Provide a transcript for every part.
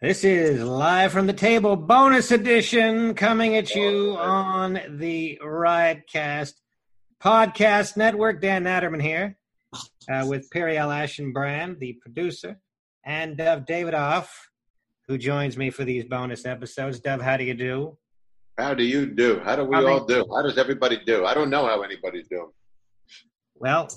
This is live from the table, bonus edition, coming at you on the Riotcast podcast network. Dan Natterman here, uh, with Periel Aschenbrand, the producer, and Dov Davidoff, who joins me for these bonus episodes. Dov, how do you do? How do you do? How do we Coming- all do? How does everybody do? I don't know how anybody's doing. Well,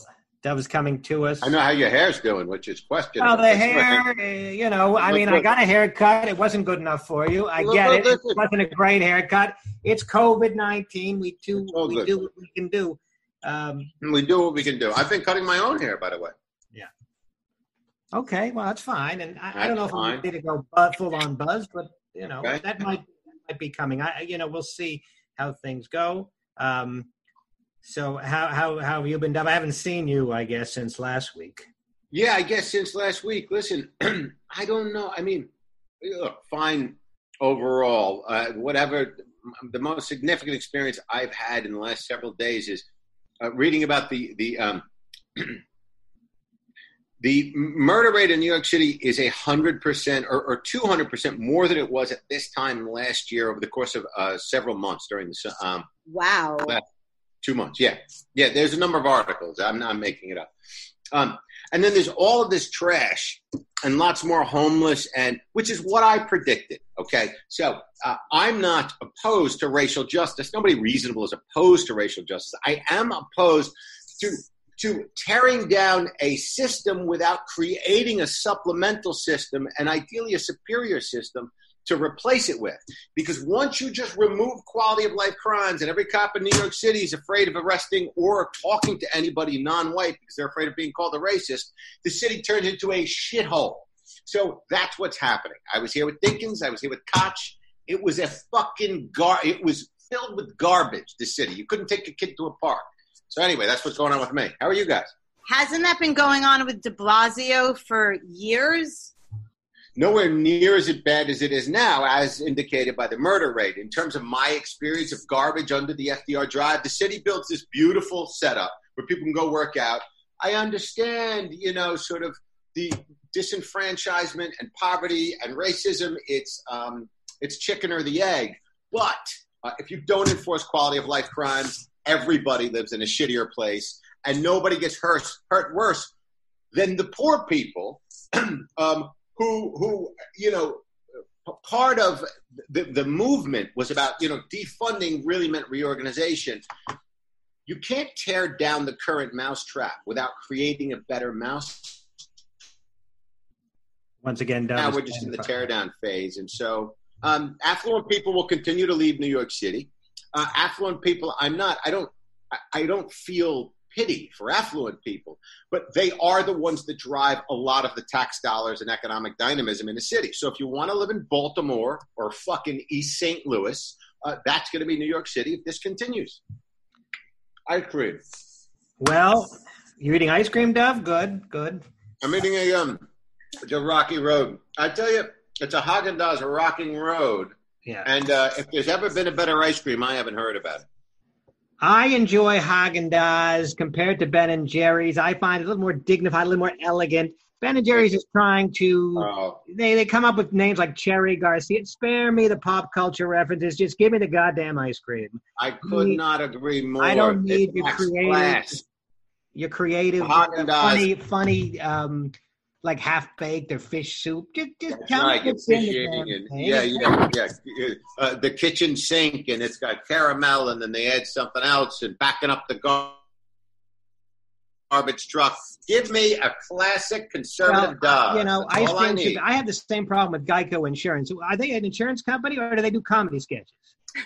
Dov is coming to us. I know how your hair's doing, which is questionable. Well, the hair, you know, I mean, I got a haircut. It wasn't good enough for you. I get it. It wasn't a great haircut. It's COVID nineteen. We do we good. do what we can do. Um, We do what we can do. I've been cutting my own hair, by the way. Yeah. Okay, well that's fine. And I, I don't know if. I'm ready to go full on buzz, but you know Okay. that might that might be coming. I you know we'll see how things go. Um, so how how how have you been? Dov? I haven't seen you, I guess, since last week. Yeah, I guess since last week. Listen, I don't know. I mean, look, fine overall. Uh, whatever. The most significant experience I've had in the last several days is uh, reading about the the um, the murder rate in New York City is a hundred percent or two hundred percent more than it was at this time last year over the course of uh, several months during the um, Wow. Two months. Yeah, yeah. There's a number of articles. I'm not making it up. Um, and then there's all of this trash and lots more homeless, and which is what I predicted. Okay, so uh, I'm not opposed to racial justice. Nobody reasonable is opposed to racial justice. I am opposed to to tearing down a system without creating a supplemental system and ideally a superior system to replace it with. Because once you just remove quality of life crimes, and every cop in New York City is afraid of arresting or talking to anybody non white because they're afraid of being called a racist, the city turns into a shithole. So that's what's happening. I was here with Dinkins, I was here with Koch. It was a fucking gar. It was filled with garbage. The city. You couldn't take a kid to a park. So anyway, that's what's going on with me. How are you guys? Hasn't that been going on with de Blasio for years? Nowhere near as bad as it is now, as indicated by the murder rate. In terms of my experience of garbage under the FDR Drive, the city builds this beautiful setup where people can go work out. I understand, you know, sort of the disenfranchisement and poverty and racism. It's um, it's chicken or the egg. But uh, if you don't enforce quality of life crimes, everybody lives in a shittier place, and nobody gets hurt hurt worse than the poor people. um, who who you know part of the, the movement was about you know defunding really meant reorganization. You can't tear down the current mousetrap without creating a better mouse. Once again, now we're just in the fine. tear down phase. And so um, affluent people will continue to leave new york city. Uh, affluent people i'm not i don't I, I don't feel pity for affluent people but they are the ones that drive a lot of the tax dollars and economic dynamism in the city so if you want to live in baltimore or fucking east st louis uh, that's going to be new york city if this continues i agree Well, you're eating ice cream, Dov. Good, good. i'm eating a um it's a rocky road i tell you it's a haagen-dazs rocking road Yeah. And uh, if there's ever been a better ice cream, I haven't heard about it. I enjoy Haagen Dazs compared to Ben and Jerry's. I find it a little more dignified, a little more elegant. Ben and Jerry's is trying to Oh, they they come up with names like Cherry Garcia. Spare me the pop culture references. Just give me the goddamn ice cream. I could Me- not agree more. I don't need your creative, class. your creative, Haagen-Dazs. funny, funny, um, like half baked or fish soup. Just, just That's tell right, me what's in yeah, yeah, yeah. Uh, the kitchen sink and it's got caramel, and then they add something else and backing up the gar- garbage truck. Give me a classic conservative Well, dog. you know, That's ice all I need. I have the same problem with Geico Insurance. Are they an insurance company or do they do comedy sketches?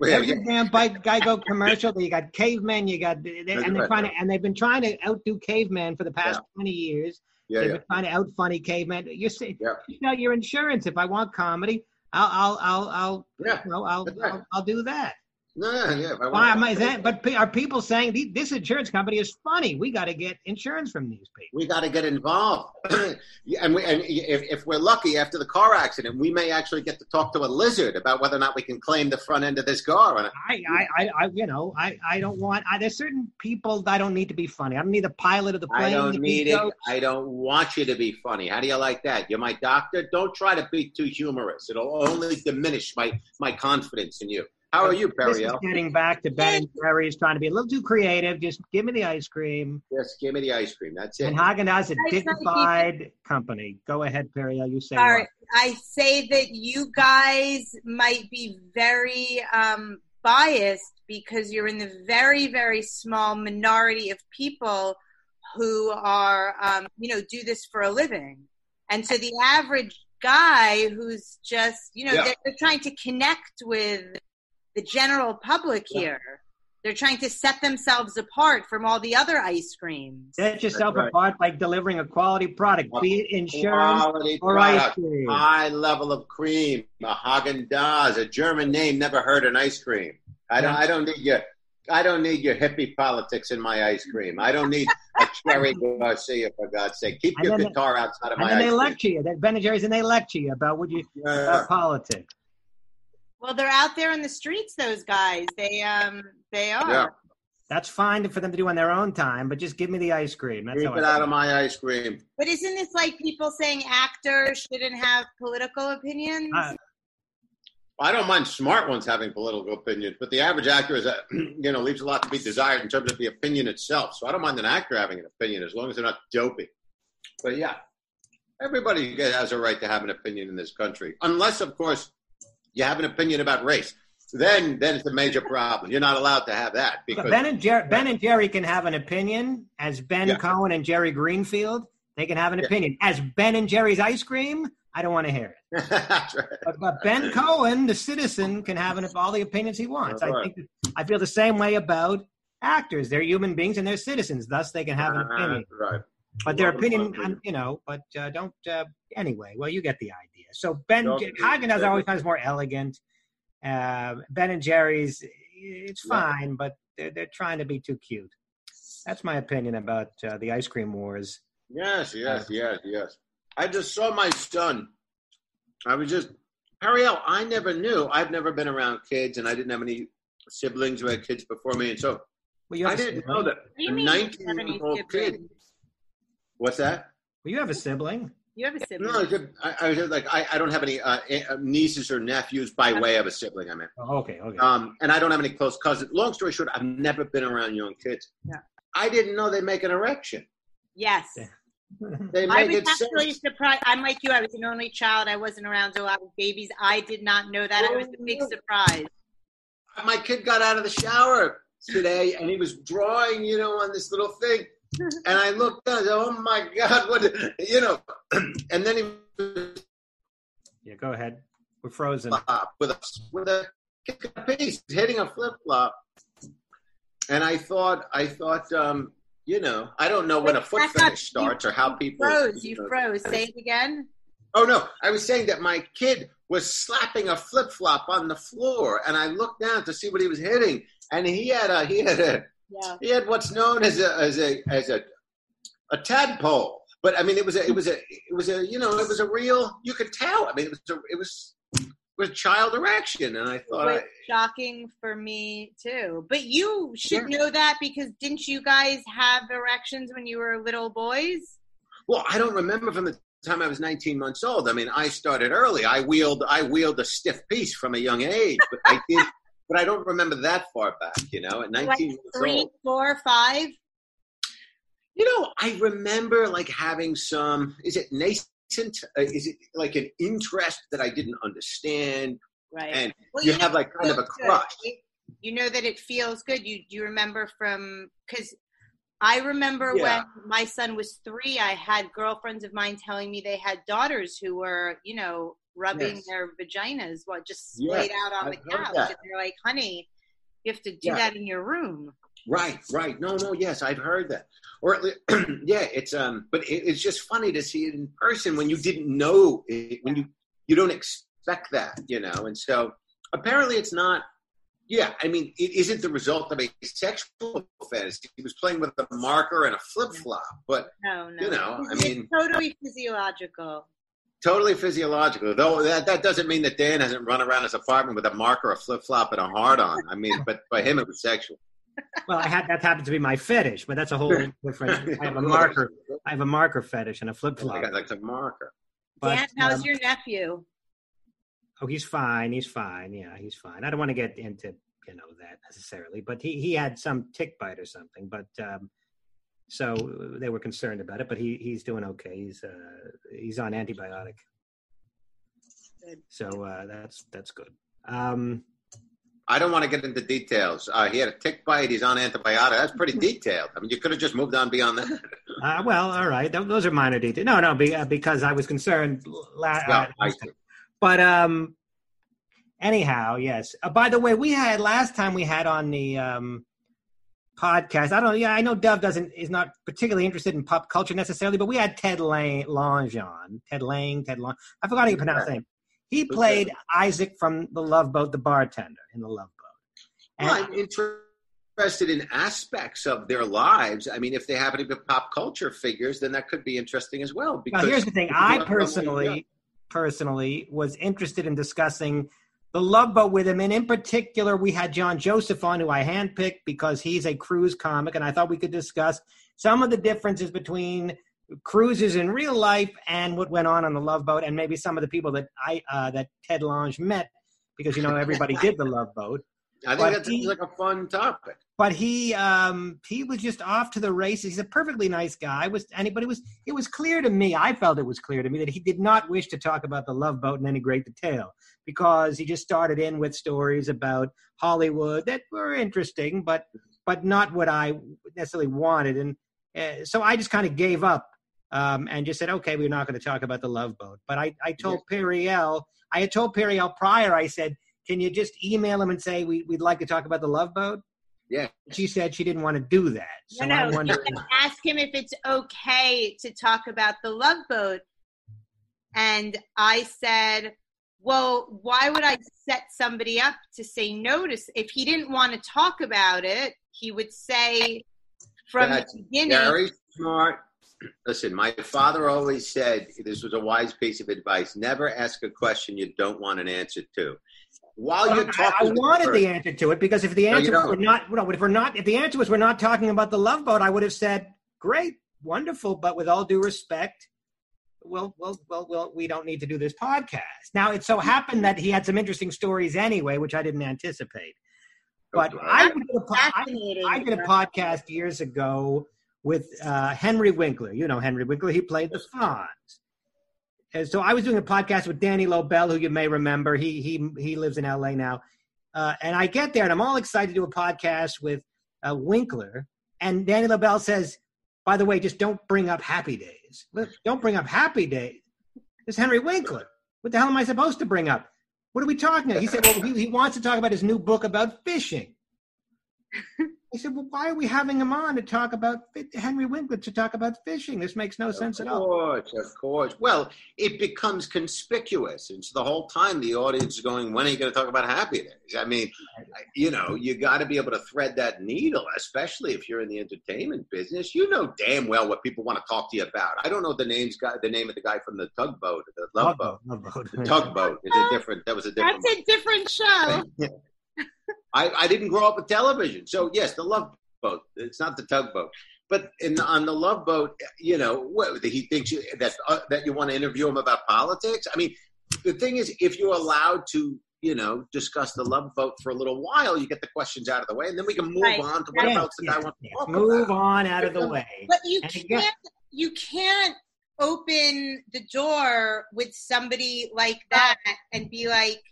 Yeah, Every yeah. damn bike Geico commercial. You got cavemen. You got they, and they're trying to and they've been trying to outdo cavemen for the past twenty years. Yeah, they've yeah. been trying to out funny cavemen. You're saying Yeah. you know your insurance. If I want comedy, I'll I'll I'll I'll Yeah, you know, I'll, right. I'll I'll do that. No, yeah. I Why am I that? But are people saying this insurance company is funny? We got to get insurance from these people. we got to get involved, and we, and if, if we're lucky, after the car accident, we may actually get to talk to a lizard about whether or not we can claim the front end of this car. I, I, I, you know, I, I don't want. I, there's certain people I don't need to be funny. I don't need the pilot of the plane. I don't to be need it. jokes. I don't want you to be funny. How do you like that? You're my doctor. Don't try to be too humorous. It'll only diminish my my confidence in you. How are you, This is getting back to Ben and Jerry's trying to be a little too creative. Just give me the ice cream. Just give me the ice cream. That's it. And Haagen Dazs, a Nice, nice dignified company. Go ahead, Perry. You say All what? right. I say that you guys might be very um, biased because you're in the very, very small minority of people who are, um, you know, do this for a living. And so the average guy who's just, you know, Yeah. they're, they're trying to connect with the general public Yeah. here. They're trying to set themselves apart from all the other ice creams. Set yourself right. apart by delivering a quality product, be it insurance Quality or ice cream. High level of cream. A Haagen Dazs, a German name. Never heard an ice cream. I don't. Yeah. I don't need your. I don't need your hippie politics in my ice cream. I don't need a cherry Garcia for God's sake. Keep your then they- guitar outside of And my then ice they cream. lecture you. That Ben and Jerry's and they lecture you about what you Yeah. about politics. Well, they're out there in the streets. Those guys, they um, they are. Yeah. That's fine for them to do on their own time, but just give me the ice cream. That's Keep how it out of my ice cream. But isn't this like people saying actors shouldn't have political opinions? Uh, I don't mind smart ones having political opinions, but the average actor is, a, you know, leaves a lot to be desired in terms of the opinion itself. So I don't mind an actor having an opinion as long as they're not dopey. But yeah, everybody has a right to have an opinion in this country, unless, of course, you have an opinion about race. Then, then it's a major problem. You're not allowed to have that because Ben and Jerry, Ben and Jerry can have an opinion as Ben Yeah. Cohen and Jerry Greenfield. They can have an Yeah. opinion as Ben and Jerry's ice cream. I don't want to hear it. Right. But, but Ben Cohen, the citizen, can have an, all the opinions he wants. I think I feel the same way about actors. They're human beings and they're citizens. Thus, they can have an opinion. Right. But their opinion, opinion. um, you know, but uh, don't. Uh, anyway, well, you get the idea. So Ben Don't- Haagen Dazs always finds more elegant. Uh, ben and Jerry's, it's Yeah. fine, but they're, they're trying to be too cute. That's my opinion about uh, the ice cream wars. Yes, yes, yes, yes. I just saw my son. I was just Ariel. I never knew. I've never been around kids, and I didn't have any siblings who had kids before me, and so Well, I didn't know that What do you mean you have any nineteen-year-old kid. Siblings? What's that? Well, you have a sibling. You have a sibling. No, I, said- I, I was like I, I don't have any uh, uh, nieces or nephews by way of a sibling. I mean, Oh, okay, okay. um, and I don't have any close cousins. Long story short, I've never been around young kids. Yeah. I didn't know they make an erection. yes. Yeah. They I was it actually sense. surprised. I'm like you. I was an only child. I wasn't around a lot of babies. I did not know that. I was a big Oh, no. surprise. my kid got out of the shower today and he was drawing, you know, on this little thing. And I looked down, I said, oh my God, what, you know, and then he yeah, go ahead. We're frozen. with a, with a kick a piece, hitting a flip flop. And I thought, I thought, um, you know, I don't know when a foot finish starts or how people. Froze. You know. froze. Say it again. Oh no, I was saying that my kid was slapping a flip flop on the floor, and I looked down to see what he was hitting, and he had a he had a Yeah. he had what's known as a as a as a a tadpole. But I mean, it was a it was a it was a you know it was a real you could tell. I mean, it was a, it was it was child erection, and I thought, was shocking for me too. But you should know that because didn't you guys have erections when you were little boys? well, I don't remember from the time I was 19 months old. I mean, I started early. I wheeled I wheeled a stiff piece from a young age, but I did. But I don't remember that far back, you know. At 19 Like three, old. four, five. You know, I remember like having some. Is it nascent? Uh, is it like an interest that I didn't understand? Right. And Well, you know, have like kind of a feels good. crush. You know that it feels good. You you remember from because I remember Yeah. when my son was three. I had girlfriends of mine telling me they had daughters who were you know rubbing Yes. their vaginas while just Yes, laid out on I've the couch, that. and they're like, "Honey, you have to do Yeah. that in your room." Right, right. No, no. Yes, I've heard that. Or at least, yeah, it's um. But it, it's just funny to see it in person when you didn't know it, when you you don't expect that, you know. And so apparently, it's not Yeah, I mean, it isn't the result of a sexual fantasy. He was playing with a marker and a flip flop, but No, no. You know, I It's mean- totally physiological. Totally physiological. Though that, that doesn't mean that Dan hasn't run around his apartment with a marker, a flip flop, and a hard on. I mean, but by him it was sexual. Well, I had that happened to be my fetish, but that's a whole different. I have a marker. I have a marker fetish and a flip I flop. got like a marker. But, Dan, how's um, your nephew? Oh, he's fine. He's fine. Yeah, he's fine. I don't want to get into you know that necessarily, but he he had some tick bite or something. But um, so they were concerned about it. But he he's doing okay. He's uh, he's on antibiotic. Good. So uh, that's that's good. Um, I don't want to get into details. Uh, he had a tick bite. He's on antibiotic. That's pretty detailed. I mean, you could have just moved on beyond that. uh, well, all right. Th- those are minor details. No, no, be, uh, because I was concerned. La- Well, uh, I. But um, anyhow, yes. Uh, by the way, we had last time we had on the um podcast. I don't. know. Yeah, I know Dov doesn't is not particularly interested in pop culture necessarily, but we had Ted Lang, Lange on. Ted Lang, Ted Lang. I forgot how you pronounce his name. He played Isaac from The Love Boat, the bartender in The Love Boat. Well, I'm interested in aspects of their lives. I mean, if they happen to be pop culture figures, then that could be interesting as well. Because here's the thing. I look at them, personally, personally, was interested in discussing the Love Boat with him, and in particular, we had John Joseph on, who I handpicked because he's a cruise comic, and I thought we could discuss some of the differences between cruises in real life and what went on on the Love Boat, and maybe some of the people that I uh, that Ted Lange met, because you know everybody did the Love Boat. I think but that seems he- like a fun topic. but he um he was just off to the races. He's a perfectly nice guy. Was anybody was it was clear to me i felt it was clear to me that he did not wish to talk about the love boat in any great detail because he just started in with stories about hollywood that were interesting but but not what i necessarily wanted. And uh, so i just kind of gave up um, and just said okay we're not going to talk about the love boat. But i i told Periel, i had told Periel prior i said can you just email him and say we, we'd like to talk about the love boat Yeah. she said she didn't want to do that. So no, I no. wonder. Ask him if it's okay to talk about the love boat. And I said, well, why would I set somebody up to say no to? If he didn't want to talk about it, he would say from That's the beginning. Very smart. Listen, my father always said this was a wise piece of advice: never ask a question you don't want an answer to. While you're talking, I to the wanted the person- answer to it because if the answer was don't. we're not, no, if we're not, if the answer was we're not talking about the love boat, I would have said, "Great, wonderful," but with all due respect, well, well, well, well, we don't need to do this podcast. Now, it so happened that he had some interesting stories anyway, which I didn't anticipate. But Okay. I did a, po- I, I did a podcast years ago with uh, Henry Winkler. You know Henry Winkler. He played the Fonz. So I was doing a podcast with Danny Lobel, who you may remember. He he he lives in LA now. Uh, and I get there, and I'm all excited to do a podcast with uh, Winkler. And Danny Lobel says, "By the way, just don't bring up Happy Days. Don't bring up Happy Days. It's Henry Winkler. What the hell am I supposed to bring up? What are we talking about?" He said, "Well, he, he wants to talk about his new book about fishing." I said, "Well, why are we having him on to talk about Henry Winkler to talk about fishing? This makes no sense Of at all." Of course, of course. Well, it becomes conspicuous, and so the whole time the audience is going, "When are you going to talk about happy days?" I mean, you know, you got to be able to thread that needle, especially if you're in the entertainment business. You know damn well what people want to talk to you about. I don't know the names, guy, the name of the guy from the tugboat, the love boat. Boat. The tugboat is a different. That was a different. That's a different show. I, I didn't grow up with television, so yes, the Love Boat. It's not the tugboat, but in on the Love Boat, you know, what, he thinks you, that uh, that you want to interview him about politics. I mean, the thing is, if you're allowed to, you know, discuss the Love Boat for a little while, you get the questions out of the way, and then we can move Right. on to what Yeah, else the yeah, guy wants yeah. to talk Move about. on out of the way. But you And can't you can't open the door with somebody like that and be like you-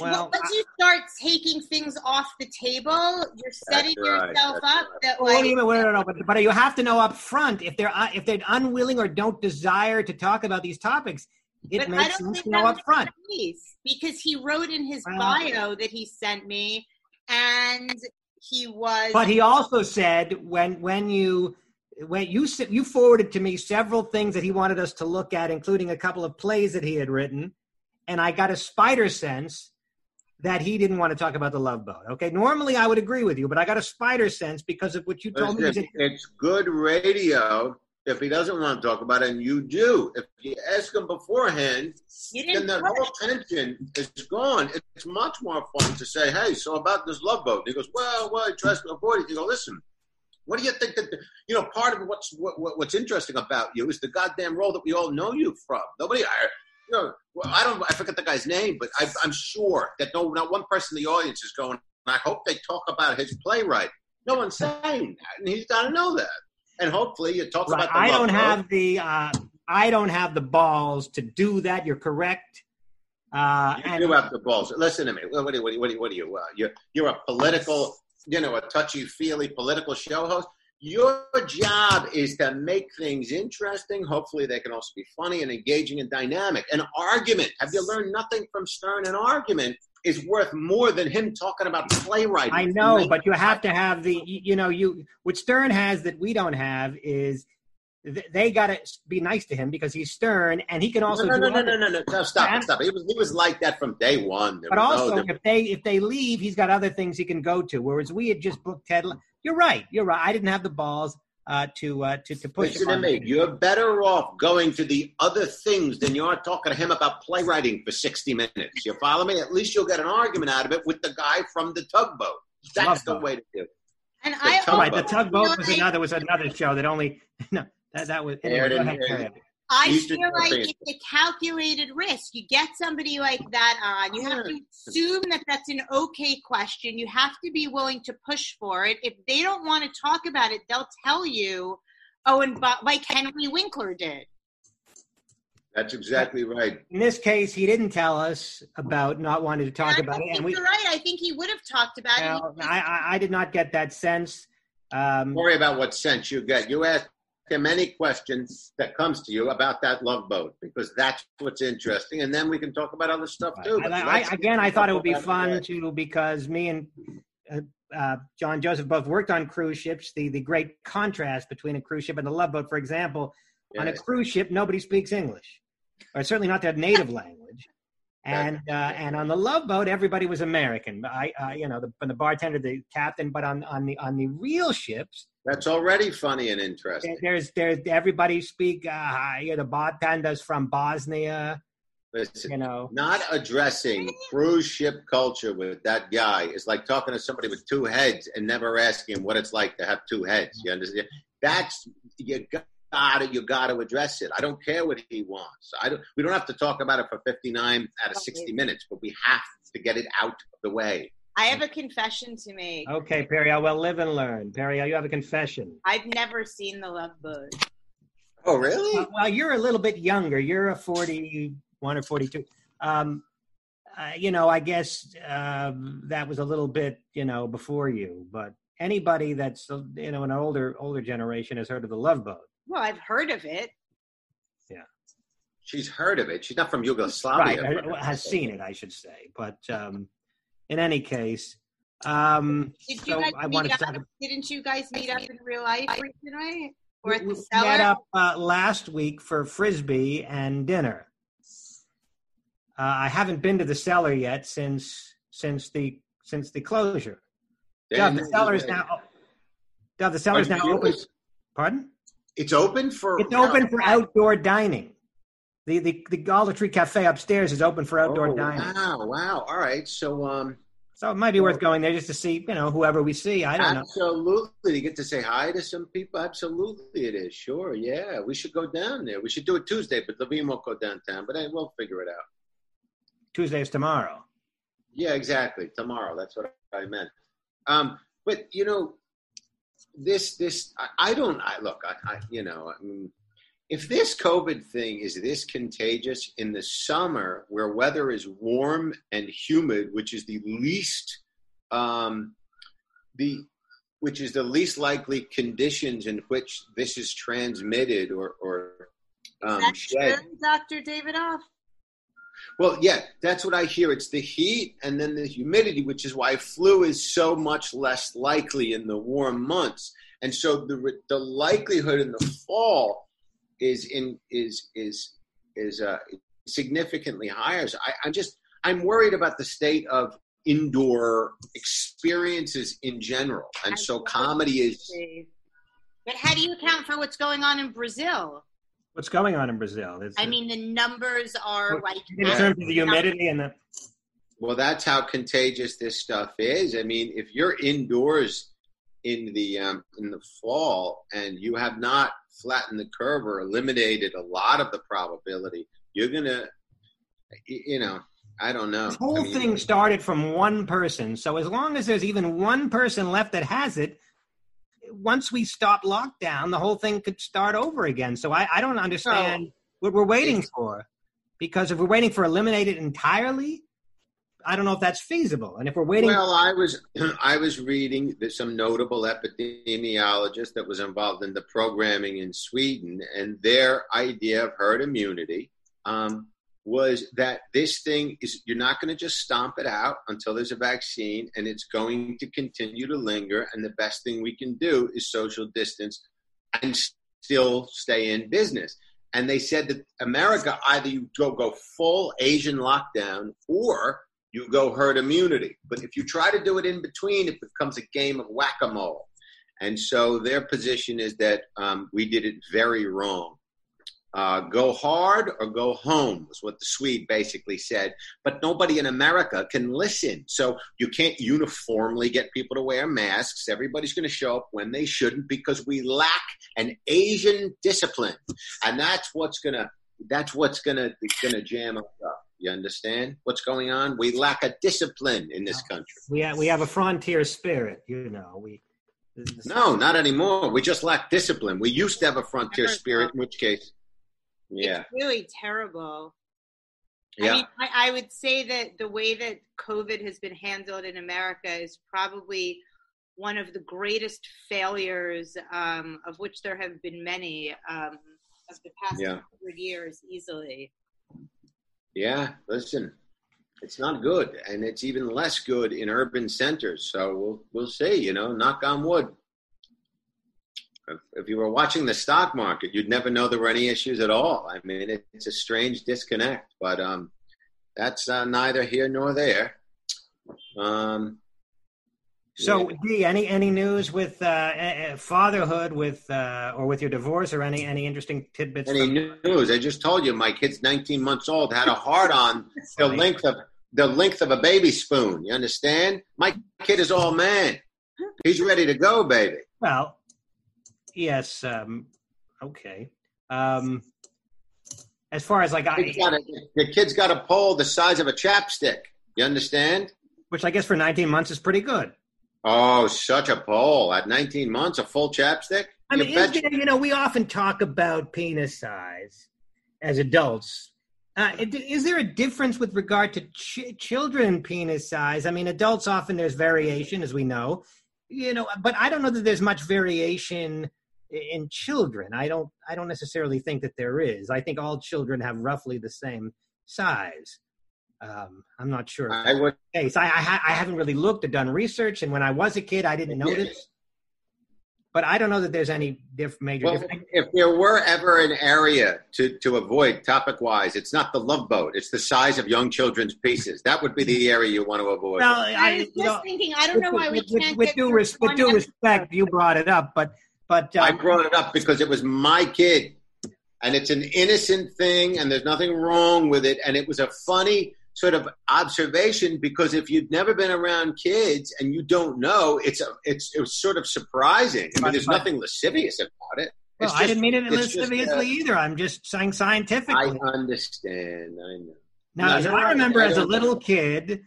Well, once you start taking things off the table, you're setting right, yourself up right. that Well, like wait wait, no, no, but, but you have to know up front if they're uh, if they're unwilling or don't desire to talk about these topics. It but I makes don't sense think to know up front. the case because he wrote in his Well- bio that he sent me and he was But he also said when when you when you you forwarded to me several things that he wanted us to look at, including a couple of plays that he had written, and I got a spider sense that he didn't want to talk about the Love Boat. Okay, normally I would agree with you, but I got a spider sense because of what you told Listen, me. It's good radio if he doesn't want to talk about it, and you do. If you ask him beforehand, You then didn't that push. whole tension is gone. It's much more fun to say, "Hey, so about this love boat." And he goes, "Well, well, I tries to avoid it." You go, "Listen, what do you think that you know? Part of what's what, what, what's interesting about you is the goddamn role that we all know you from. Nobody, I, well, I don't, I forget the guy's name, but I, I'm sure that no, not one person in the audience is going. I hope they talk about his playwright. No one's saying that, and he's got to know that. And hopefully, you talk Right, about. The I don't have the uh, I don't have the balls to do that. You're correct. Uh, You and do have the balls. Listen to me. What are you? What are you? What are you? What are you? Uh, you're, you're a political, you know, a touchy feely political show host. Your job is to make things interesting. Hopefully, they can also be funny and engaging and dynamic. An argument. Have you learned nothing from Stern? An argument is worth more than him talking about playwriting. I know, but you have to have the you know you what Stern has that we don't have is they got to be nice to him because he's Stern and he can also no, no, no, no, no, no, no. Stop, And- stop. He was, he was like that from day one. There But was no also, if they if they leave, he's got other things he can go to. Whereas we had just booked Ted. L- You're right. You're right. I didn't have the balls uh, to uh, to to push. Listen to me. that. You're better off going to the other things than you are talking to him about playwriting for 60 minutes. You follow me? At least you'll get an argument out of it with the guy from the tugboat. That's the Tugboat. way to do it. And The I tugboat. All right, the tugboat was another was another show that only no that that was anyway, Aired go in- ahead, carry on. I feel like European. it's a calculated risk. You get somebody like that on, you have to assume that that's an okay question. You have to be willing to push for it. If they don't want to talk about it, they'll tell you. Oh, and but like Henry Winkler did. That's exactly right. In this case, he didn't tell us about not wanting to talk I about it, and we. you're right. I think he would have talked about Well, it. I, I I did not get that sense. Um, Don't worry about what sense you get. You ask him any questions that comes to you about that love boat because that's what's interesting. And then we can talk about other stuff too. I, I, again, I thought it would be fun that. to because me and uh, uh, John Joseph both worked on cruise ships. The the great contrast between a cruise ship and a love boat, for example, on a cruise ship, nobody speaks English, or certainly not their native language. And uh, and on the love boat, everybody was American. I, you know, the, the bartender, the captain. But on on the on the real ships, That's already funny and interesting. there's there's everybody speak. Uh, you know, the bartender's from Bosnia. Listen, You know, not addressing cruise ship culture with that guy is like talking to somebody with two heads and never asking him what it's like to have two heads. You understand? That's you gotta you gotta address it. I don't care what he wants. I don't. We don't have to talk about it for fifty nine out of sixty minutes, but we have to get it out of the way. I have a confession to make. okay, Perry. I will live and learn. Perry, you have a confession. I've never seen The Love Boat. Oh, really? Uh, well, you're a little bit younger. You're a 41 or 42. Um, uh, you know, I guess um that was a little bit, you know, before you. But anybody that's, uh, you know, an older older generation has heard of the Love Boat. Well, I've heard of it. Yeah. She's heard of it. She's not from Yugoslavia. uh, has seen it, I should say. But um, in any case, um, Did you so guys I meet wanted up? to talk Didn't you guys meet up in real life recently? Or at we the we met up uh, last week for frisbee and dinner. Uh, I haven't been to the cellar yet since since the since the closure. Dov, the cellar is now. Dov, the cellar is now open. Pardon? It's open for. It's open for outdoor dining. The the the Galder Tree Cafe upstairs is open for outdoor Oh, dining. Wow! Wow! All right. So, um, So it might be worth going there just to see, you know, whoever we see. I don't know. Absolutely. You get to say hi to some people. Absolutely, it is. Sure. Yeah. We should go down there. We should do it Tuesday, but Levine won't go downtown. But hey, we'll figure it out. Tuesday is tomorrow. Yeah, exactly. Tomorrow. That's what I meant. Um, but you know, this this I, I don't. I look. I, I you know. I mean, if this COVID thing is this contagious in the summer, where weather is warm and humid, which is the least, um, the which is the least likely conditions in which this is transmitted or or um. Dr. Davidoff. Well, yeah, that's what I hear. It's the heat and then the humidity, which is why flu is so much less likely in the warm months. And so the the likelihood in the fall is in is is is uh, significantly higher. So I, I'm just I'm worried about the state of indoor experiences in general, and so comedy is. But how do you account for what's going on in Brazil? What's going on in Brazil? I mean, the numbers are like in terms of the humidity and the. Well, that's how contagious this stuff is. I mean, if you're indoors in the um, in the fall and you have not flattened the curve or eliminated a lot of the probability, you're gonna, you know, I don't know. The whole I mean, thing started from one person. So as long as there's even one person left that has it, once we stop lockdown, the whole thing could start over again. So I, I don't understand No. what we're waiting for. Because if we're waiting for eliminate it entirely, I don't know if that's feasible. And if we're waiting, Well, I was I was reading that some notable epidemiologist that was involved in the programming in Sweden, and their idea of herd immunity um, was that this thing is you're not going to just stomp it out until there's a vaccine, and it's going to continue to linger. And the best thing we can do is social distance and still stay in business. And they said that America either you go go full Asian lockdown or you go herd immunity. But if you try to do it in between, it becomes a game of whack a mole. And so their position is that um, we did it very wrong. Uh, go hard or go home was what the Swede basically said. But nobody in America can listen. So you can't uniformly get people to wear masks. Everybody's going to show up when they shouldn't because we lack an Asian discipline. And that's what's going to that's what's going to going to jam us up. You understand what's going on? We lack a discipline in this country. we have, we have a frontier spirit, you know. We No, not anymore. We just lack discipline. We used to have a frontier spirit, in which case, yeah, It's really terrible. I yeah. mean, I, I would say that the way that COVID has been handled in America is probably one of the greatest failures, um, of which there have been many, um, of the past Yeah. hundred years, easily. Yeah, listen, it's not good, and it's even less good in urban centers. So we'll we'll see. You know, knock on wood. If, if you were watching the stock market, you'd never know there were any issues at all. I mean, it, it's a strange disconnect, but um, that's uh, neither here nor there. Um, So, yeah. D, any any news with uh, fatherhood, with uh, or with your divorce, or any any interesting tidbits? any from- news? I just told you, my kid's 19 months old. Had a hard on the length of the length of a baby spoon. You understand? My kid is all man. He's ready to go, baby. Well, yes. Um, okay. Um, as far as like, Kid's I, got the kid's got a pole the size of a chapstick. You understand? which I guess for 19 months is pretty good. Oh, such a pole at 19 months, a full chapstick. I You mean, is there, you know, we often talk about penis size as adults. Uh, is- is there a difference with regard to ch- children penis size? I mean, adults often there's variation, as we know, you know, but I don't know that there's much variation in children. I don't. I don't necessarily think that there is. I think all children have roughly the same size. Um, I'm not sure. if I would. case. I, I, ha- I haven't really looked or done research, and when I was a kid, I didn't notice. But I don't know that there's any diff- major Well, difference. if there were ever an area to, to avoid topic wise, it's not the love boat. It's the size of young children's pieces. That would be the area you want to avoid. Well, I I, was just know, thinking, I don't know why we with, with- can't with get due res- with due respect, you brought it up, but but I um, brought it up because it was my kid, and it's an innocent thing, and there's nothing wrong with it. And it was a funny sort of observation because if you've never been around kids and you don't know, it's a, it's it was sort of surprising. I mean, there's nothing lascivious about it. well, It's I didn't mean it it's just, lasciviously uh, either. I'm just saying scientifically. I understand. I know. now, No, as I remember, I as a little kid,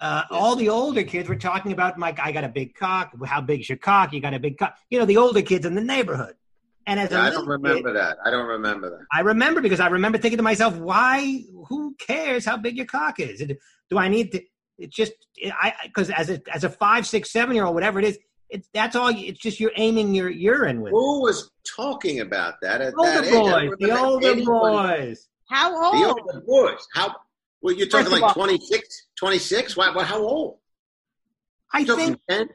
uh, all the older kids were talking about, "Mike, I got a big cock. How big's your cock? You got a big cock." You know, the older kids in the neighborhood. And as a I little don't remember kid, that. I don't remember that. I remember because I remember thinking to myself, "Why? Who cares how big your cock is? Do I need to?" It's just I because as a as a five, six, seven year old, whatever it is, it's that's all. It's just you're aiming your urine with. it. Who was talking about that at that older age? Boys, the older anybody- boys. How old? The older boys. How? Well, you're talking First like all- 26, 26? Why, why, how old? I You're think 10?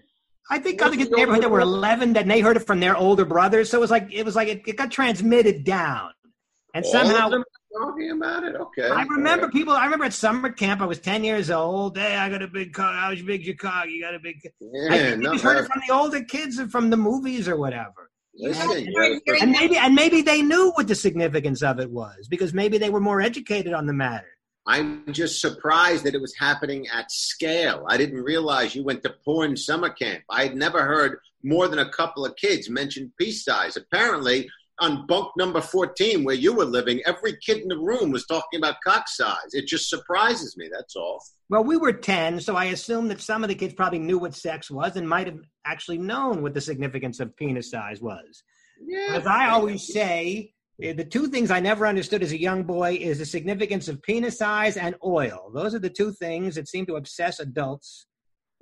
I think What's other kids in the the neighborhood that were 11 that they heard it from their older brothers. So it was like it was like it, it got transmitted down, and All somehow of them? talking about it. Okay. I remember people. I remember at summer camp. I was ten years old. Hey, I got a big car. How big your car? You got a big. Yeah, I no, just heard it from the older kids and from the movies or whatever. listen, Yeah. And maybe and maybe they knew what the significance of it was because maybe they were more educated on the matter. I'm just surprised that it was happening at scale. I didn't realize you went to porn summer camp. I had never heard more than a couple of kids mention peace size. Apparently, on bunk number 14, where you were living, every kid in the room was talking about cock size. It just surprises me, that's all. Well, we were 10, so I assume that some of the kids probably knew what sex was and might have actually known what the significance of penis size was. Yeah. As I always say, Uh, the two things I never understood as a young boy is the significance of penis size and oil. Those are the two things that seem to obsess adults.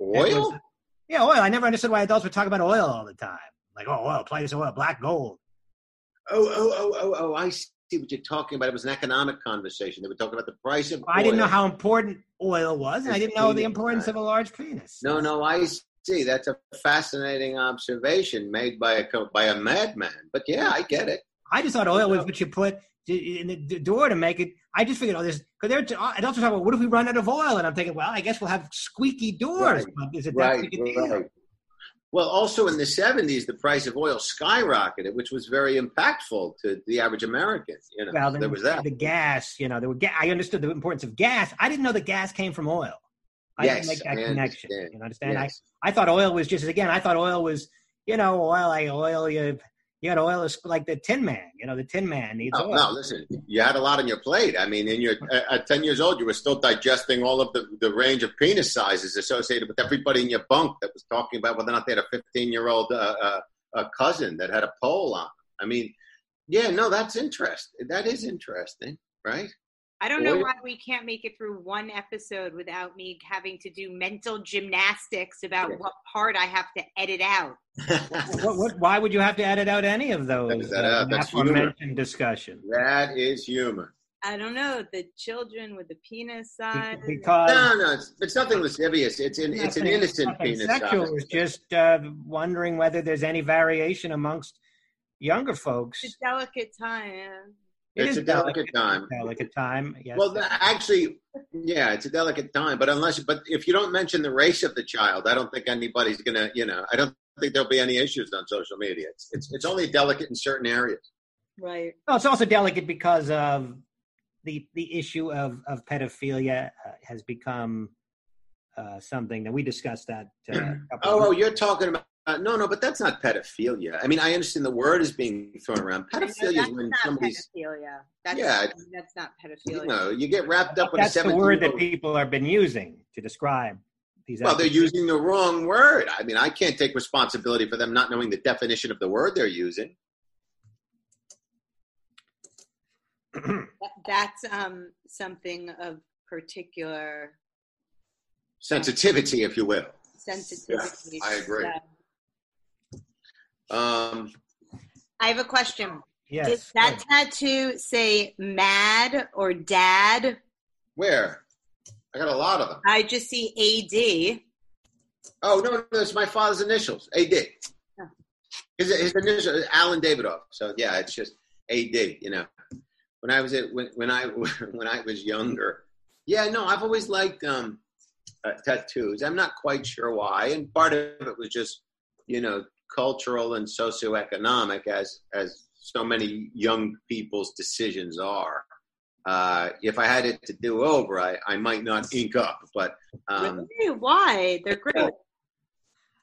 Oil? was- yeah, oil. I never understood why adults would talk about oil all the time. Like, oh, oil, Play oil, black gold. Oh, oh, oh, oh, oh, I see what you're talking about. It was an economic conversation. They were talking about the price of oil. I didn't know how important oil was, and I didn't know the importance of a large penis. No, no, I see. That's a fascinating observation made by a by a madman. But yeah, I get it. I just thought oil was what you put in the door to make it. I just figured, oh, this because they're adults are talking about what if we run out of oil, and I'm thinking, well, I guess we'll have squeaky doors. Right, is it that big right. Well, also in the 70s, the price of oil skyrocketed, which was very impactful to the average American. You know, Well, there was that. the gas. You know, there were. Ga- I understood the importance of gas. I didn't know the gas came from oil. I Yes, didn't make that I connection. understand. You understand? Yes. I, I thought oil was just again. I thought oil was you know oil. Like oil, you you had oil is like the Tin Man. You know, the Tin Man needs No, oil. no, listen, you had a lot on your plate. I mean, in your at 10 years old, you were still digesting all of the, the range of penis sizes associated with everybody in your bunk that was talking about whether or not they had a 15 year old uh, uh, uh, cousin that had a pole on. I mean, yeah, no, that's interesting. That is interesting, right? I don't know why we can't make it through one episode without me having to do mental gymnastics about what part I have to edit out. What, what, why would you have to edit out any of those Edit that uh, out. That's humor. aforementioned discussion? that is humor. I don't know the children with the penis size. Because No, no, it's, it's nothing lascivious. It's an it's an innocent penis. Sexual size. was just uh, wondering whether there's any variation amongst younger folks. It's a delicate time. Yeah. It It's is a delicate time. Delicate time. Yes. Well, th- actually, yeah, it's a delicate time. But unless, but if you don't mention the race of the child, I don't think anybody's gonna, you know, I don't think there'll be any issues on social media. It's it's, it's only delicate in certain areas. Right. No, it's also delicate because of the the issue of of pedophilia uh, has become uh, something that we discussed that. Uh, Oh, oh, you're talking about uh, no, no, but that's not pedophilia. I mean, I understand the word is being thrown around. I know Pedophilia is when not somebody's, pedophilia. That's, Yeah. that's not you pedophilia. know, you get wrapped up with That's a the word that people have been using to describe these. Well, they're using the wrong word. I mean, I can't take responsibility for them not knowing the definition of the word they're using. That's um something of particular Sensitivity, if you will. sensitivity. I agree. Yeah. Um, I have a question. yes. Did that tattoo say mad or dad? where? I got a lot of them. I just see AD. Oh no, no, it's my father's initials, AD. Oh. His his initial is Alan Davidoff. So yeah, it's just AD. You know, when I was at when, when I when I was younger, yeah, no, I've always liked um, uh, tattoos. I'm not quite sure why, and part of it was just you know cultural and socioeconomic, as as so many young people's decisions are. Uh, if I had it to do over, I, I might not ink up, but um, really? Why? They're great.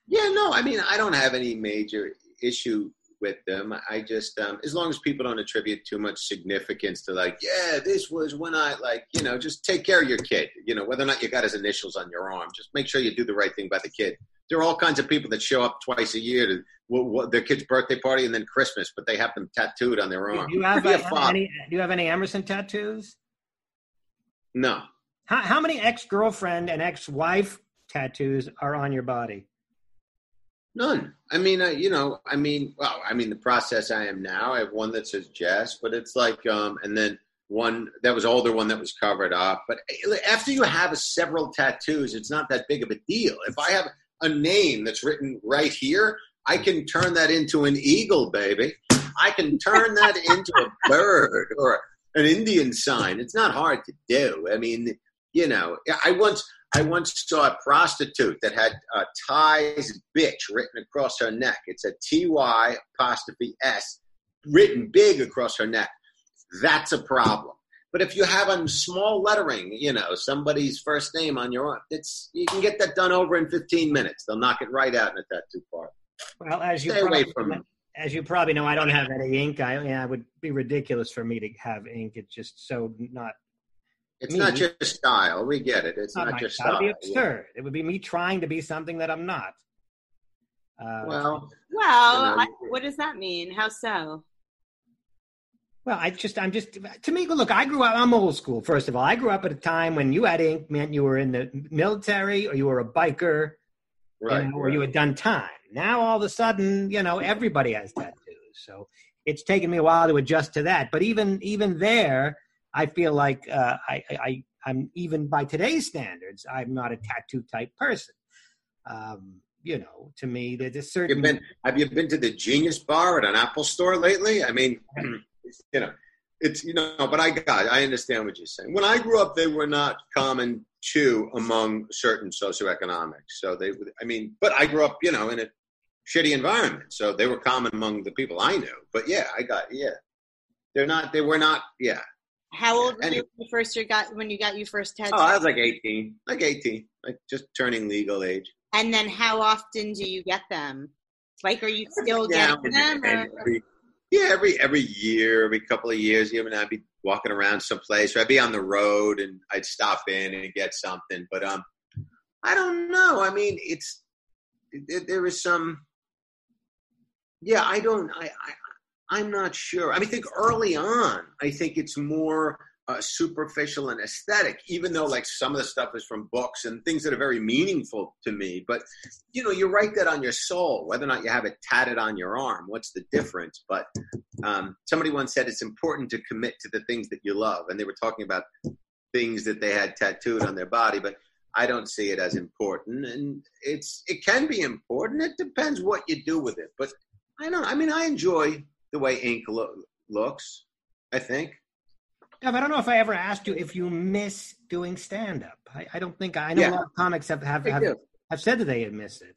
yeah, no, I mean, I don't have any major issue with them. I just, um, as long as people don't attribute too much significance to, like, yeah, this was when I, like, you know, just take care of your kid. You know, whether or not you got his initials on your arm, just make sure you do the right thing by the kid. There are all kinds of people that show up twice a year to their kid's birthday party and then Christmas, but they have them tattooed on their arm. Do you have uh, any? Do you have any Emerson tattoos? No. How, how many ex girlfriend and ex wife tattoos are on your body? None. I mean, uh, you know, I mean, well, I mean, the process I am now, I have one that says Jess, but it's like, um, and then one that was older, one that was covered up. But eh, after you have several tattoos, it's not that big of a deal. If I have a name that's written right here, I can turn that into an eagle, baby. I can turn that into a bird or an Indian sign. It's not hard to do. I mean, you know, I once I once saw a prostitute that had uh, Ty's bitch written across her neck. It's a T Y apostrophe S written big across her neck. That's a problem. But if you have a small lettering, you know, somebody's first name on your arm, it's you can get that done over in 15 minutes. They'll knock it right out in a tattoo part. Well, as you Stay probably, away from as you probably know, I don't have any ink. I yeah, it would be ridiculous for me to have ink. It's just so not It's Me. not your style. We get it. It's not, not, your style. style. It'd be absurd. It would be me trying to be something that I'm not. Uh, Well, Well, You know, I, what does that mean? How so? Well, I just, I'm just, to me, look, I grew up, I'm old school, first of all. I grew up at a time when you had ink meant you were in the military or you were a biker right. you know, or you had done time. Now, all of a sudden, you know, everybody has tattoos. So it's taken me a while to adjust to that. But even, even there, I feel like uh, I, I, I'm even by today's standards, I'm not a tattoo type person. Um, you know, to me, there's a certain. You've been, have you been to the Genius Bar at an Apple store lately? I mean, you know, it's you know, but I got, I understand what you're saying. When I grew up, they were not common to among certain socioeconomics. So they, I mean, but I grew up, you know, in a shitty environment, so they were common among the people I knew. But yeah, I got, yeah, they're not, they were not, yeah. How old were you when you first you got when you got your first tattoo? Oh, I was like 18, like 18, like just turning legal age. and then how often do you get them? Like, are you still Yeah, getting them? every, yeah, every every year, every couple of years, you know, I'd be walking around someplace, or I'd be on the road, and I'd stop in and get something. But um, I don't know. I mean, it's there, there is some. Yeah, I don't. I, I I'm not sure. I mean, I think early on, I think it's more uh, superficial and aesthetic, even though like some of the stuff is from books and things that are very meaningful to me. But you know, you write that on your soul, whether or not you have it tatted on your arm. What's the difference? But um, somebody once said it's important to commit to the things that you love, and they were talking about things that they had tattooed on their body, but. I don't see it as important, and it's it can be important. It depends what you do with it, but I don't. I mean, I enjoy the way ink lo- looks. I think. I don't know if I ever asked you if you miss doing stand up. I, I don't think I know Yeah. a lot of comics have have, have, have said that they miss it.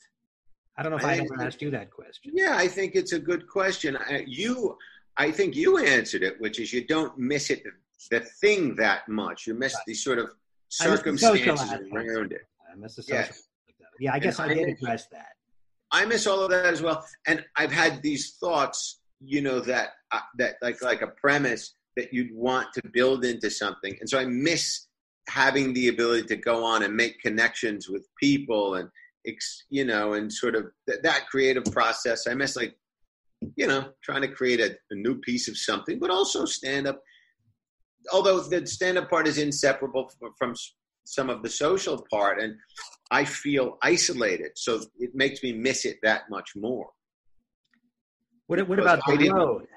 I don't know if I I, ever asked you that question. Yeah, I think it's a good question. I, you, I think you answered it, which is you don't miss it the thing that much. You miss Right. the sort of I miss the social circumstances around it. I miss the social. Yes. Yeah, I guess And I did miss- address that. I miss all of that as well. And I've had these thoughts, you know, that uh, that like like a premise that you'd want to build into something. And so I miss having the ability to go on and make connections with people and you know, and sort of th- that creative process. I miss like you know, trying to create a, a new piece of something, but also stand up. Although the stand up part is inseparable from, some of the social part, and I feel isolated, so it makes me miss it that much more. What, what about I the road?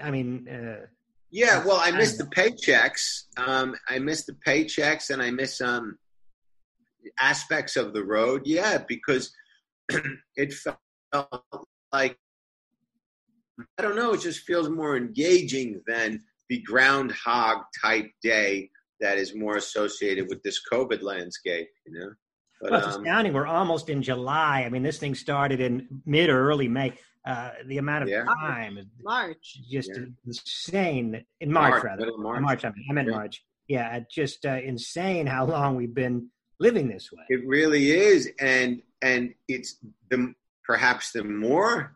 I mean, uh, Yeah, well, I miss the paychecks. Um, I miss the paychecks, and I miss um, aspects of the road. Yeah, because it felt like I don't know. It just feels more engaging than the groundhog type day that is more associated with this COVID landscape. You know, but well, it's um, astounding. We're almost in July. I mean, this thing started in mid or early May. Uh, the amount of Yeah. time is March. just Yeah. insane. In March, March, rather. March. March. I mean, I meant Yeah. March. Yeah, just uh, insane how long we've been living this way. It really is, and and it's the perhaps the more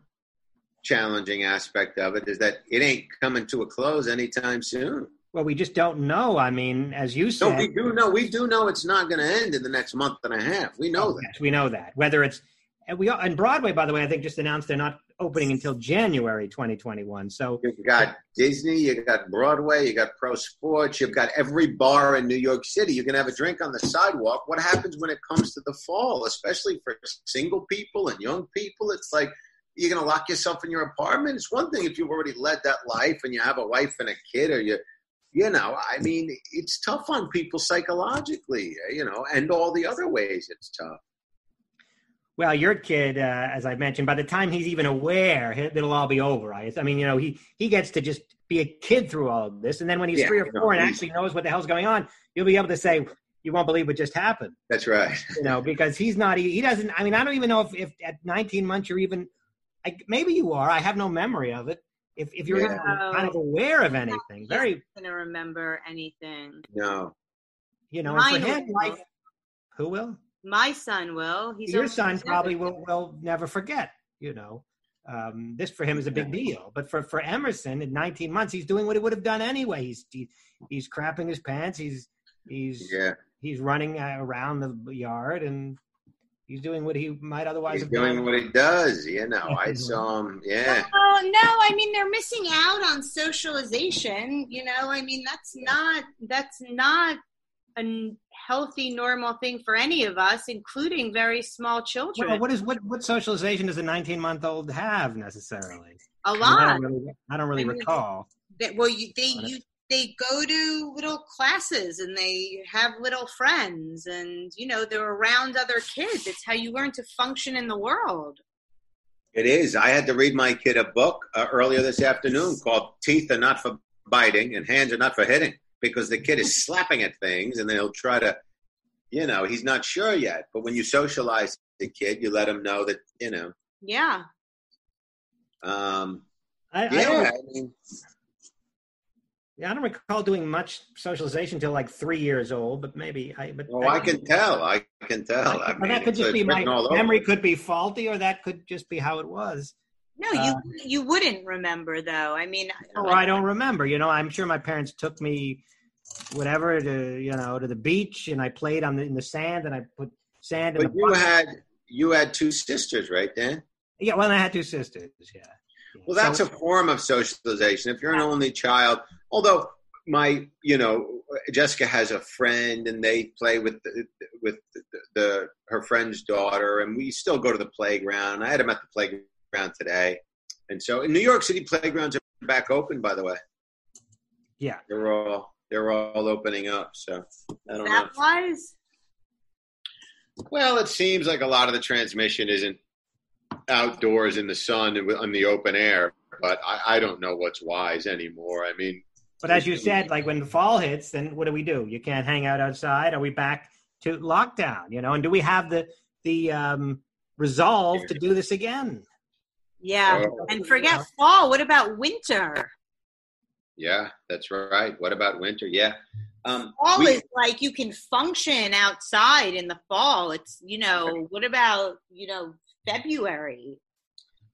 challenging aspect of it is that it ain't coming to a close anytime soon. Well, we just don't know. I mean, as you So said, we do know we do know it's not going to end in the next month and a half. We know that. Yes, we know that. Whether it's and we and Broadway, by the way, I think just announced they're not opening until January 2021. So You've got Disney, you've got Broadway, you've got pro sports, you've got every bar in New York City. You can have a drink on the sidewalk. What happens when it comes to the fall, especially for single people and young people? It's like you're going to lock yourself in your apartment. It's one thing if you've already led that life and you have a wife and a kid, or you, you know, I mean, it's tough on people psychologically, you know, and all the other ways it's tough. Well, your kid, uh, as I mentioned, by the time he's even aware, it'll all be over. I, I mean, you know, he he gets to just be a kid through all of this, and then when he's Yeah, three or no, four and actually knows what the hell's going on, you'll be able to say, "You won't believe what just happened." That's right. You know, because he's not. He, he doesn't. I mean, I don't even know if, if at 19 months you're even. I, maybe you are. I have no memory of it. If if you're Yeah. even kind of aware of anything, very He's not gonna remember anything. No. you know, Mine and for him, life. Who will? My son will. He's Your son seven. probably will will never forget. You know, um, this for him is a big deal. But for for Emerson, in 19 months, he's doing what he would have done anyway. He's he, he's crapping his pants. He's he's Yeah. he's running uh, around the yard and he's doing what he might otherwise He's have doing done. what he does. You know, I saw him. Yeah. Oh no! I mean, they're missing out on socialization. You know, I mean, that's not that's not a n- healthy, normal thing for any of us, including very small children. Well, what is what what socialization does a 19 month old have necessarily? a I, mean, I lot. don't really, I don't really I mean, recall. That well, you, they you they go to little classes and they have little friends, and you know they're around other kids. It's how you learn to function in the world. It is. I had to read my kid a book uh, earlier this afternoon called Teeth Are Not for Biting and Hands Are Not for Hitting because the kid is slapping at things and then he'll try to, you know, he's not sure yet. But when you socialize the kid, you let him know that, you know, Yeah. um, I, I, yeah, don't, I mean, yeah, I don't recall doing much socialization until like three years old, but maybe I. But oh, I can tell. I can tell. I Well, mean, that could it's just be my written over. memory could be faulty, or that could just be how it was. No, you Uh, you wouldn't remember though. I mean, Or I don't remember. You know, I'm sure my parents took me, whatever, to you know, to the beach, and I played on the, in the sand, and I put sand in But the you bucket. had you had two sisters, right, Dan? Yeah, well, I had two sisters. Yeah. Well, that's So- a form of socialization. If you're an only child, although my, you know, Jessica has a friend and they play with the, with the, the her friend's daughter, and we still go to the playground. I had them at the playground today, and so in New York City, playgrounds are back open. By the way, yeah. they're all they're all opening up. So I don't know. that wise. Well, it seems like a lot of the transmission isn't outdoors in the sun and on the open air, but I, I don't know what's wise anymore. I mean, But as you said, like when the fall hits, then what do we do? You can't hang out outside. Are we back to lockdown? You know, and do we have the the um, resolve to do this again? Yeah, Oh. and forget fall. What about winter? yeah, that's right. What about winter? Yeah. Um, Fall we- is like you can function outside in the fall. It's you know. What about you know February?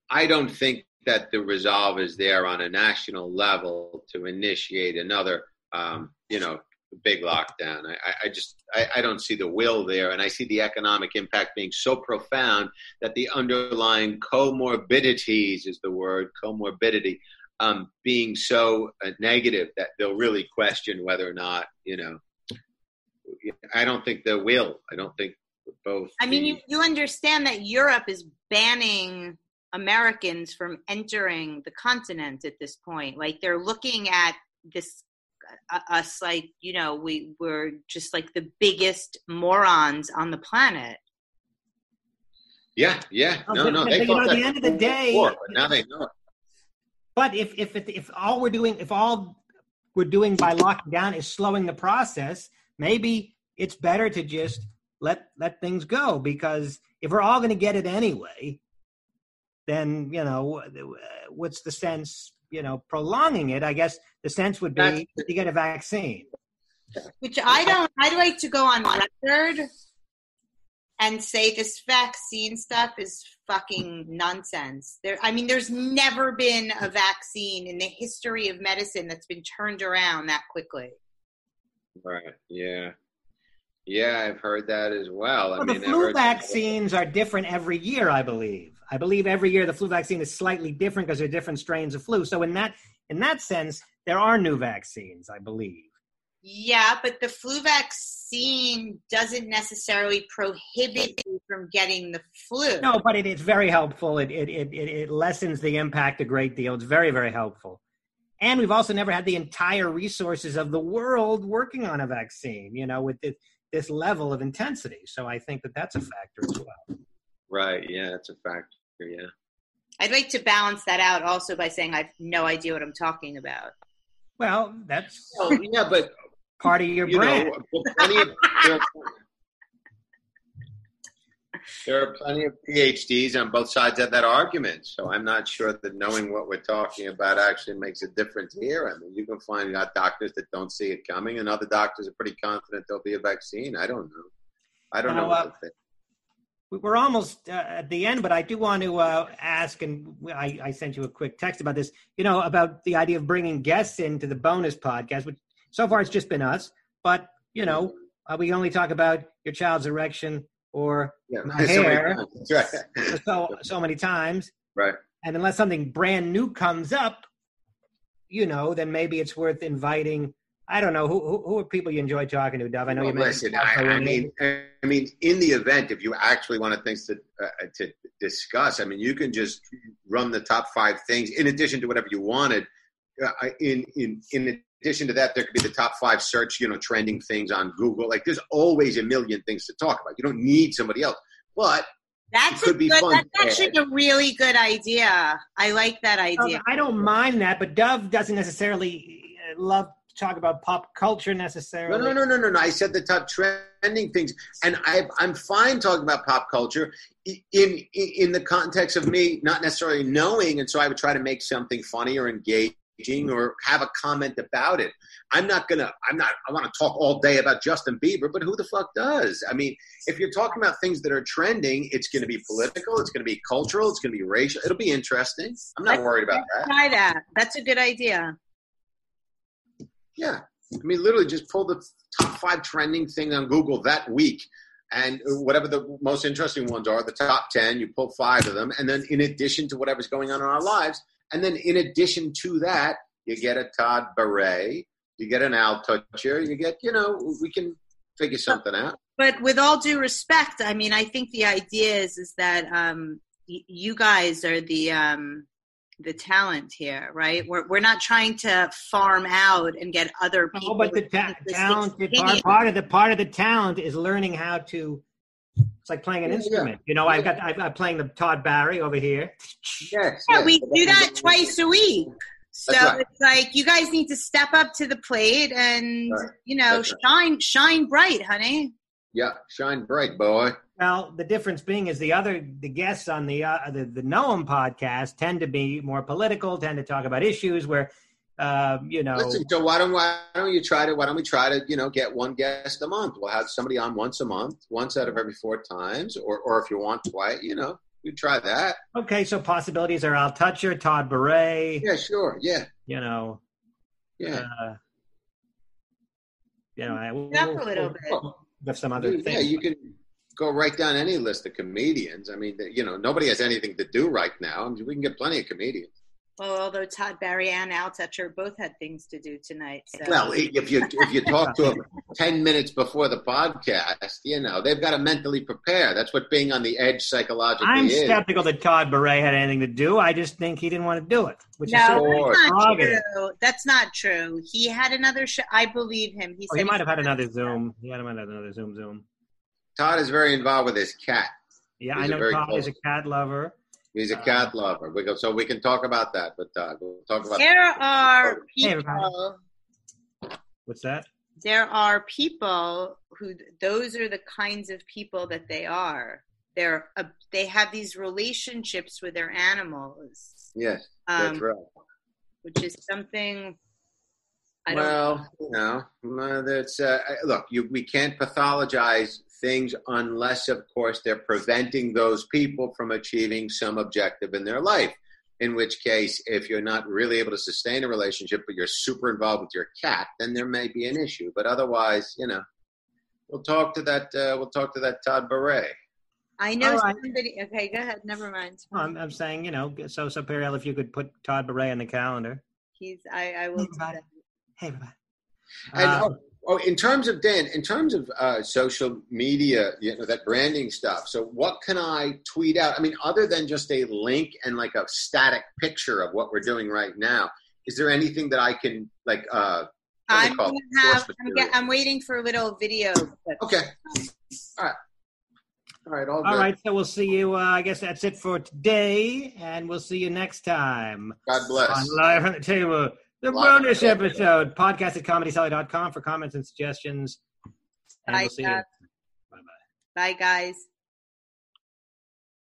I don't think that the resolve is there on a national level to initiate another, um, you know, big lockdown. I, I, just I, I don't see the will there, and I see the economic impact being so profound that the underlying comorbidities is the word comorbidity um, being so uh, negative that they'll really question whether or not you know. I don't think they will. I don't think both. I mean, the- you, you understand that Europe is banning Americans from entering the continent at this point. Like they're looking at this us like you know we we're just like the biggest morons on the planet. yeah, yeah, Oh, no, but- no. but, They you know, at the end of the day- before, but now they know it. But if if if, if all we're doing, if all we're doing by locking down is slowing the process, maybe it's better to just let let things go because if we're all going to get it anyway, then you know what's the sense? You know, prolonging it. I guess the sense would be That's- to get a vaccine. Which I don't. I'd like to go on record and say this vaccine stuff is fucking nonsense. There, I mean, there's never been a vaccine in the history of medicine that's been turned around that quickly. Right. Yeah. Yeah, I've heard that as well. I Well, mean, the flu vaccines are different every year, I believe. I believe every year the flu vaccine is slightly different because there are different strains of flu. So in that in that sense, there are new vaccines, I believe. Yeah, but the flu vaccine doesn't necessarily prohibit you from getting the flu. No, but it is very helpful. It it, it it lessens the impact a great deal. It's very very helpful. And we've also never had the entire resources of the world working on a vaccine, you know, with this, this level of intensity. So I think that that's a factor as well. Right. Yeah, it's a factor. Yeah. I'd like to balance that out also by saying I have no idea what I'm talking about. Well, that's Well, oh, yeah, but part of your you brand. know, plenty of, there, are, there are plenty of PhDs on both sides of that argument. So I'm not sure that knowing what we're talking about actually makes a difference here. I mean, you can find out doctors that don't see it coming, and other doctors are pretty confident there'll be a vaccine. I don't know. I don't know Well, what uh, to think. We- We're almost uh, at the end, but I do want to uh, ask, and I, I sent you a quick text about this. You know about the idea of bringing guests into the bonus podcast, which so far it's just been us. But you know, uh, we only talk about your child's erection or Yeah, my so hair. Right. so so many times. right. And unless something brand new comes up, you know, then maybe it's worth inviting. I don't know who who, who are people you enjoy talking to, Dov. I know Well, you mentioned. listen, I, I mean, I mean, in the event, if you actually wanted things to uh, to discuss, I mean, you can just run the top five things in addition to whatever you wanted. Uh, in in in addition to that, there could be the top five search, you know, trending things on Google. Like, there's always a million things to talk about. You don't need somebody else, but That's It could a be good, fun That's actually a really good idea. I like that idea. I don't mind that, but Dov doesn't necessarily uh, love to talk about pop culture necessarily. no, no, no, no, no. no. I said the top trending things, and I, I'm fine talking about pop culture in, in in the context of me not necessarily knowing, and so I would try to make something funny or engaging or have a comment about it. I'm not gonna. I'm not. I want to talk all day about Justin Bieber, but who the fuck does? I mean, if you're talking about things that are trending, it's going to be political, it's going to be cultural, it's going to be racial. It'll be interesting. I'm not worried about that. Try that. That's a good idea. Yeah. I mean, literally just pull the top five trending thing on Google that week. And whatever the most interesting ones are, the top 10, you pull five of them. And then, in addition to whatever's going on in our lives, and then in addition to that, you get a Todd Barry, you get an Al Toucher, you get, you know, we can figure something out. But with all due respect, I mean, I think the idea is is that um, y- you guys are the um, the talent here, right? We're we're not trying to farm out and get other people. No, but the ta- talent, part, part of the part of the talent is learning how to. It's like playing an Yeah, yeah. instrument. You know, I've got I'm, I'm playing the Todd Barry over here. Yes. Yeah, yes. we do that twice a week. So right. it's like you guys need to step up to the plate and Right. you know That's right. shine shine bright, honey. Yeah, shine bright, boy. Well, the difference being is the other the guests on the uh, the the Noam podcast tend to be more political, tend to talk about issues where, uh, you know, Listen, so why don't why don't you try to why don't we try to you know get one guest a month? We'll have somebody on once a month, once out of every four times, or or if you want twice, you know, we try that. okay, so possibilities are Al Toucher, Todd Barry, Yeah, sure. Yeah, you know, yeah. uh, you know, I- we'll, Up a little bit. Well, with some other you- things. yeah, you can go right down any list of comedians. I mean, you know, nobody has anything to do right now. I mean, we can get plenty of comedians. Well, although Todd Barry and Al Toucher both had things to do tonight. So. Well, if you if you talk to them ten minutes before the podcast, you know they've got to mentally prepare. That's what being on the edge psychologically I'm is. skeptical that Todd Barry had anything to do. I just think he didn't want to do it, which is so Sure. that's not true. That's not true. He had another show. I believe him. He Oh, said he might have had another Zoom. He had him had another Zoom Zoom. Todd is very involved with his cat. Yeah, He's I a know very Todd is a cat lover. He's a Uh, cat lover. We go, so we can talk about that. But uh, we'll talk about. There are Hey, people. What's that? there are people who those are the kinds of people that they are. They're uh, they have these relationships with their animals, Yes, um, that's right. which is something. I don't. Well, you know, uh, that's uh, look. You, we can't pathologize things unless, of course, they're preventing those people from achieving some objective in their life. In which case, if you're not really able to sustain a relationship, but you're super involved with your cat, then there may be an issue. But otherwise, you know, we'll talk to that. Uh, we'll talk to that Todd Barry. I know All right. somebody. Okay, go ahead. Never mind. Well, I'm, I'm saying, you know, so so Periel, if you could put Todd Barry on the calendar. He's. I. I will. do Everybody. that. Hey, everybody. And Uh, oh, oh, in terms of Dan, in terms of uh, social media, you know that branding stuff. So, what can I tweet out? I mean, other than just a link and like a static picture of what we're doing right now, is there anything that I can like? Uh, what do they I'm gonna it? have. I'm, get, I'm waiting for a little video. clip. Okay. All right. All right. All, all good. right, so we'll see you. Uh, I guess that's it for today, and we'll see you next time God bless. on Live from the Table, The bonus episode. Podcast at comedycellar.com for comments and suggestions. And Bye, we'll see you. guys. Bye bye. Bye, guys.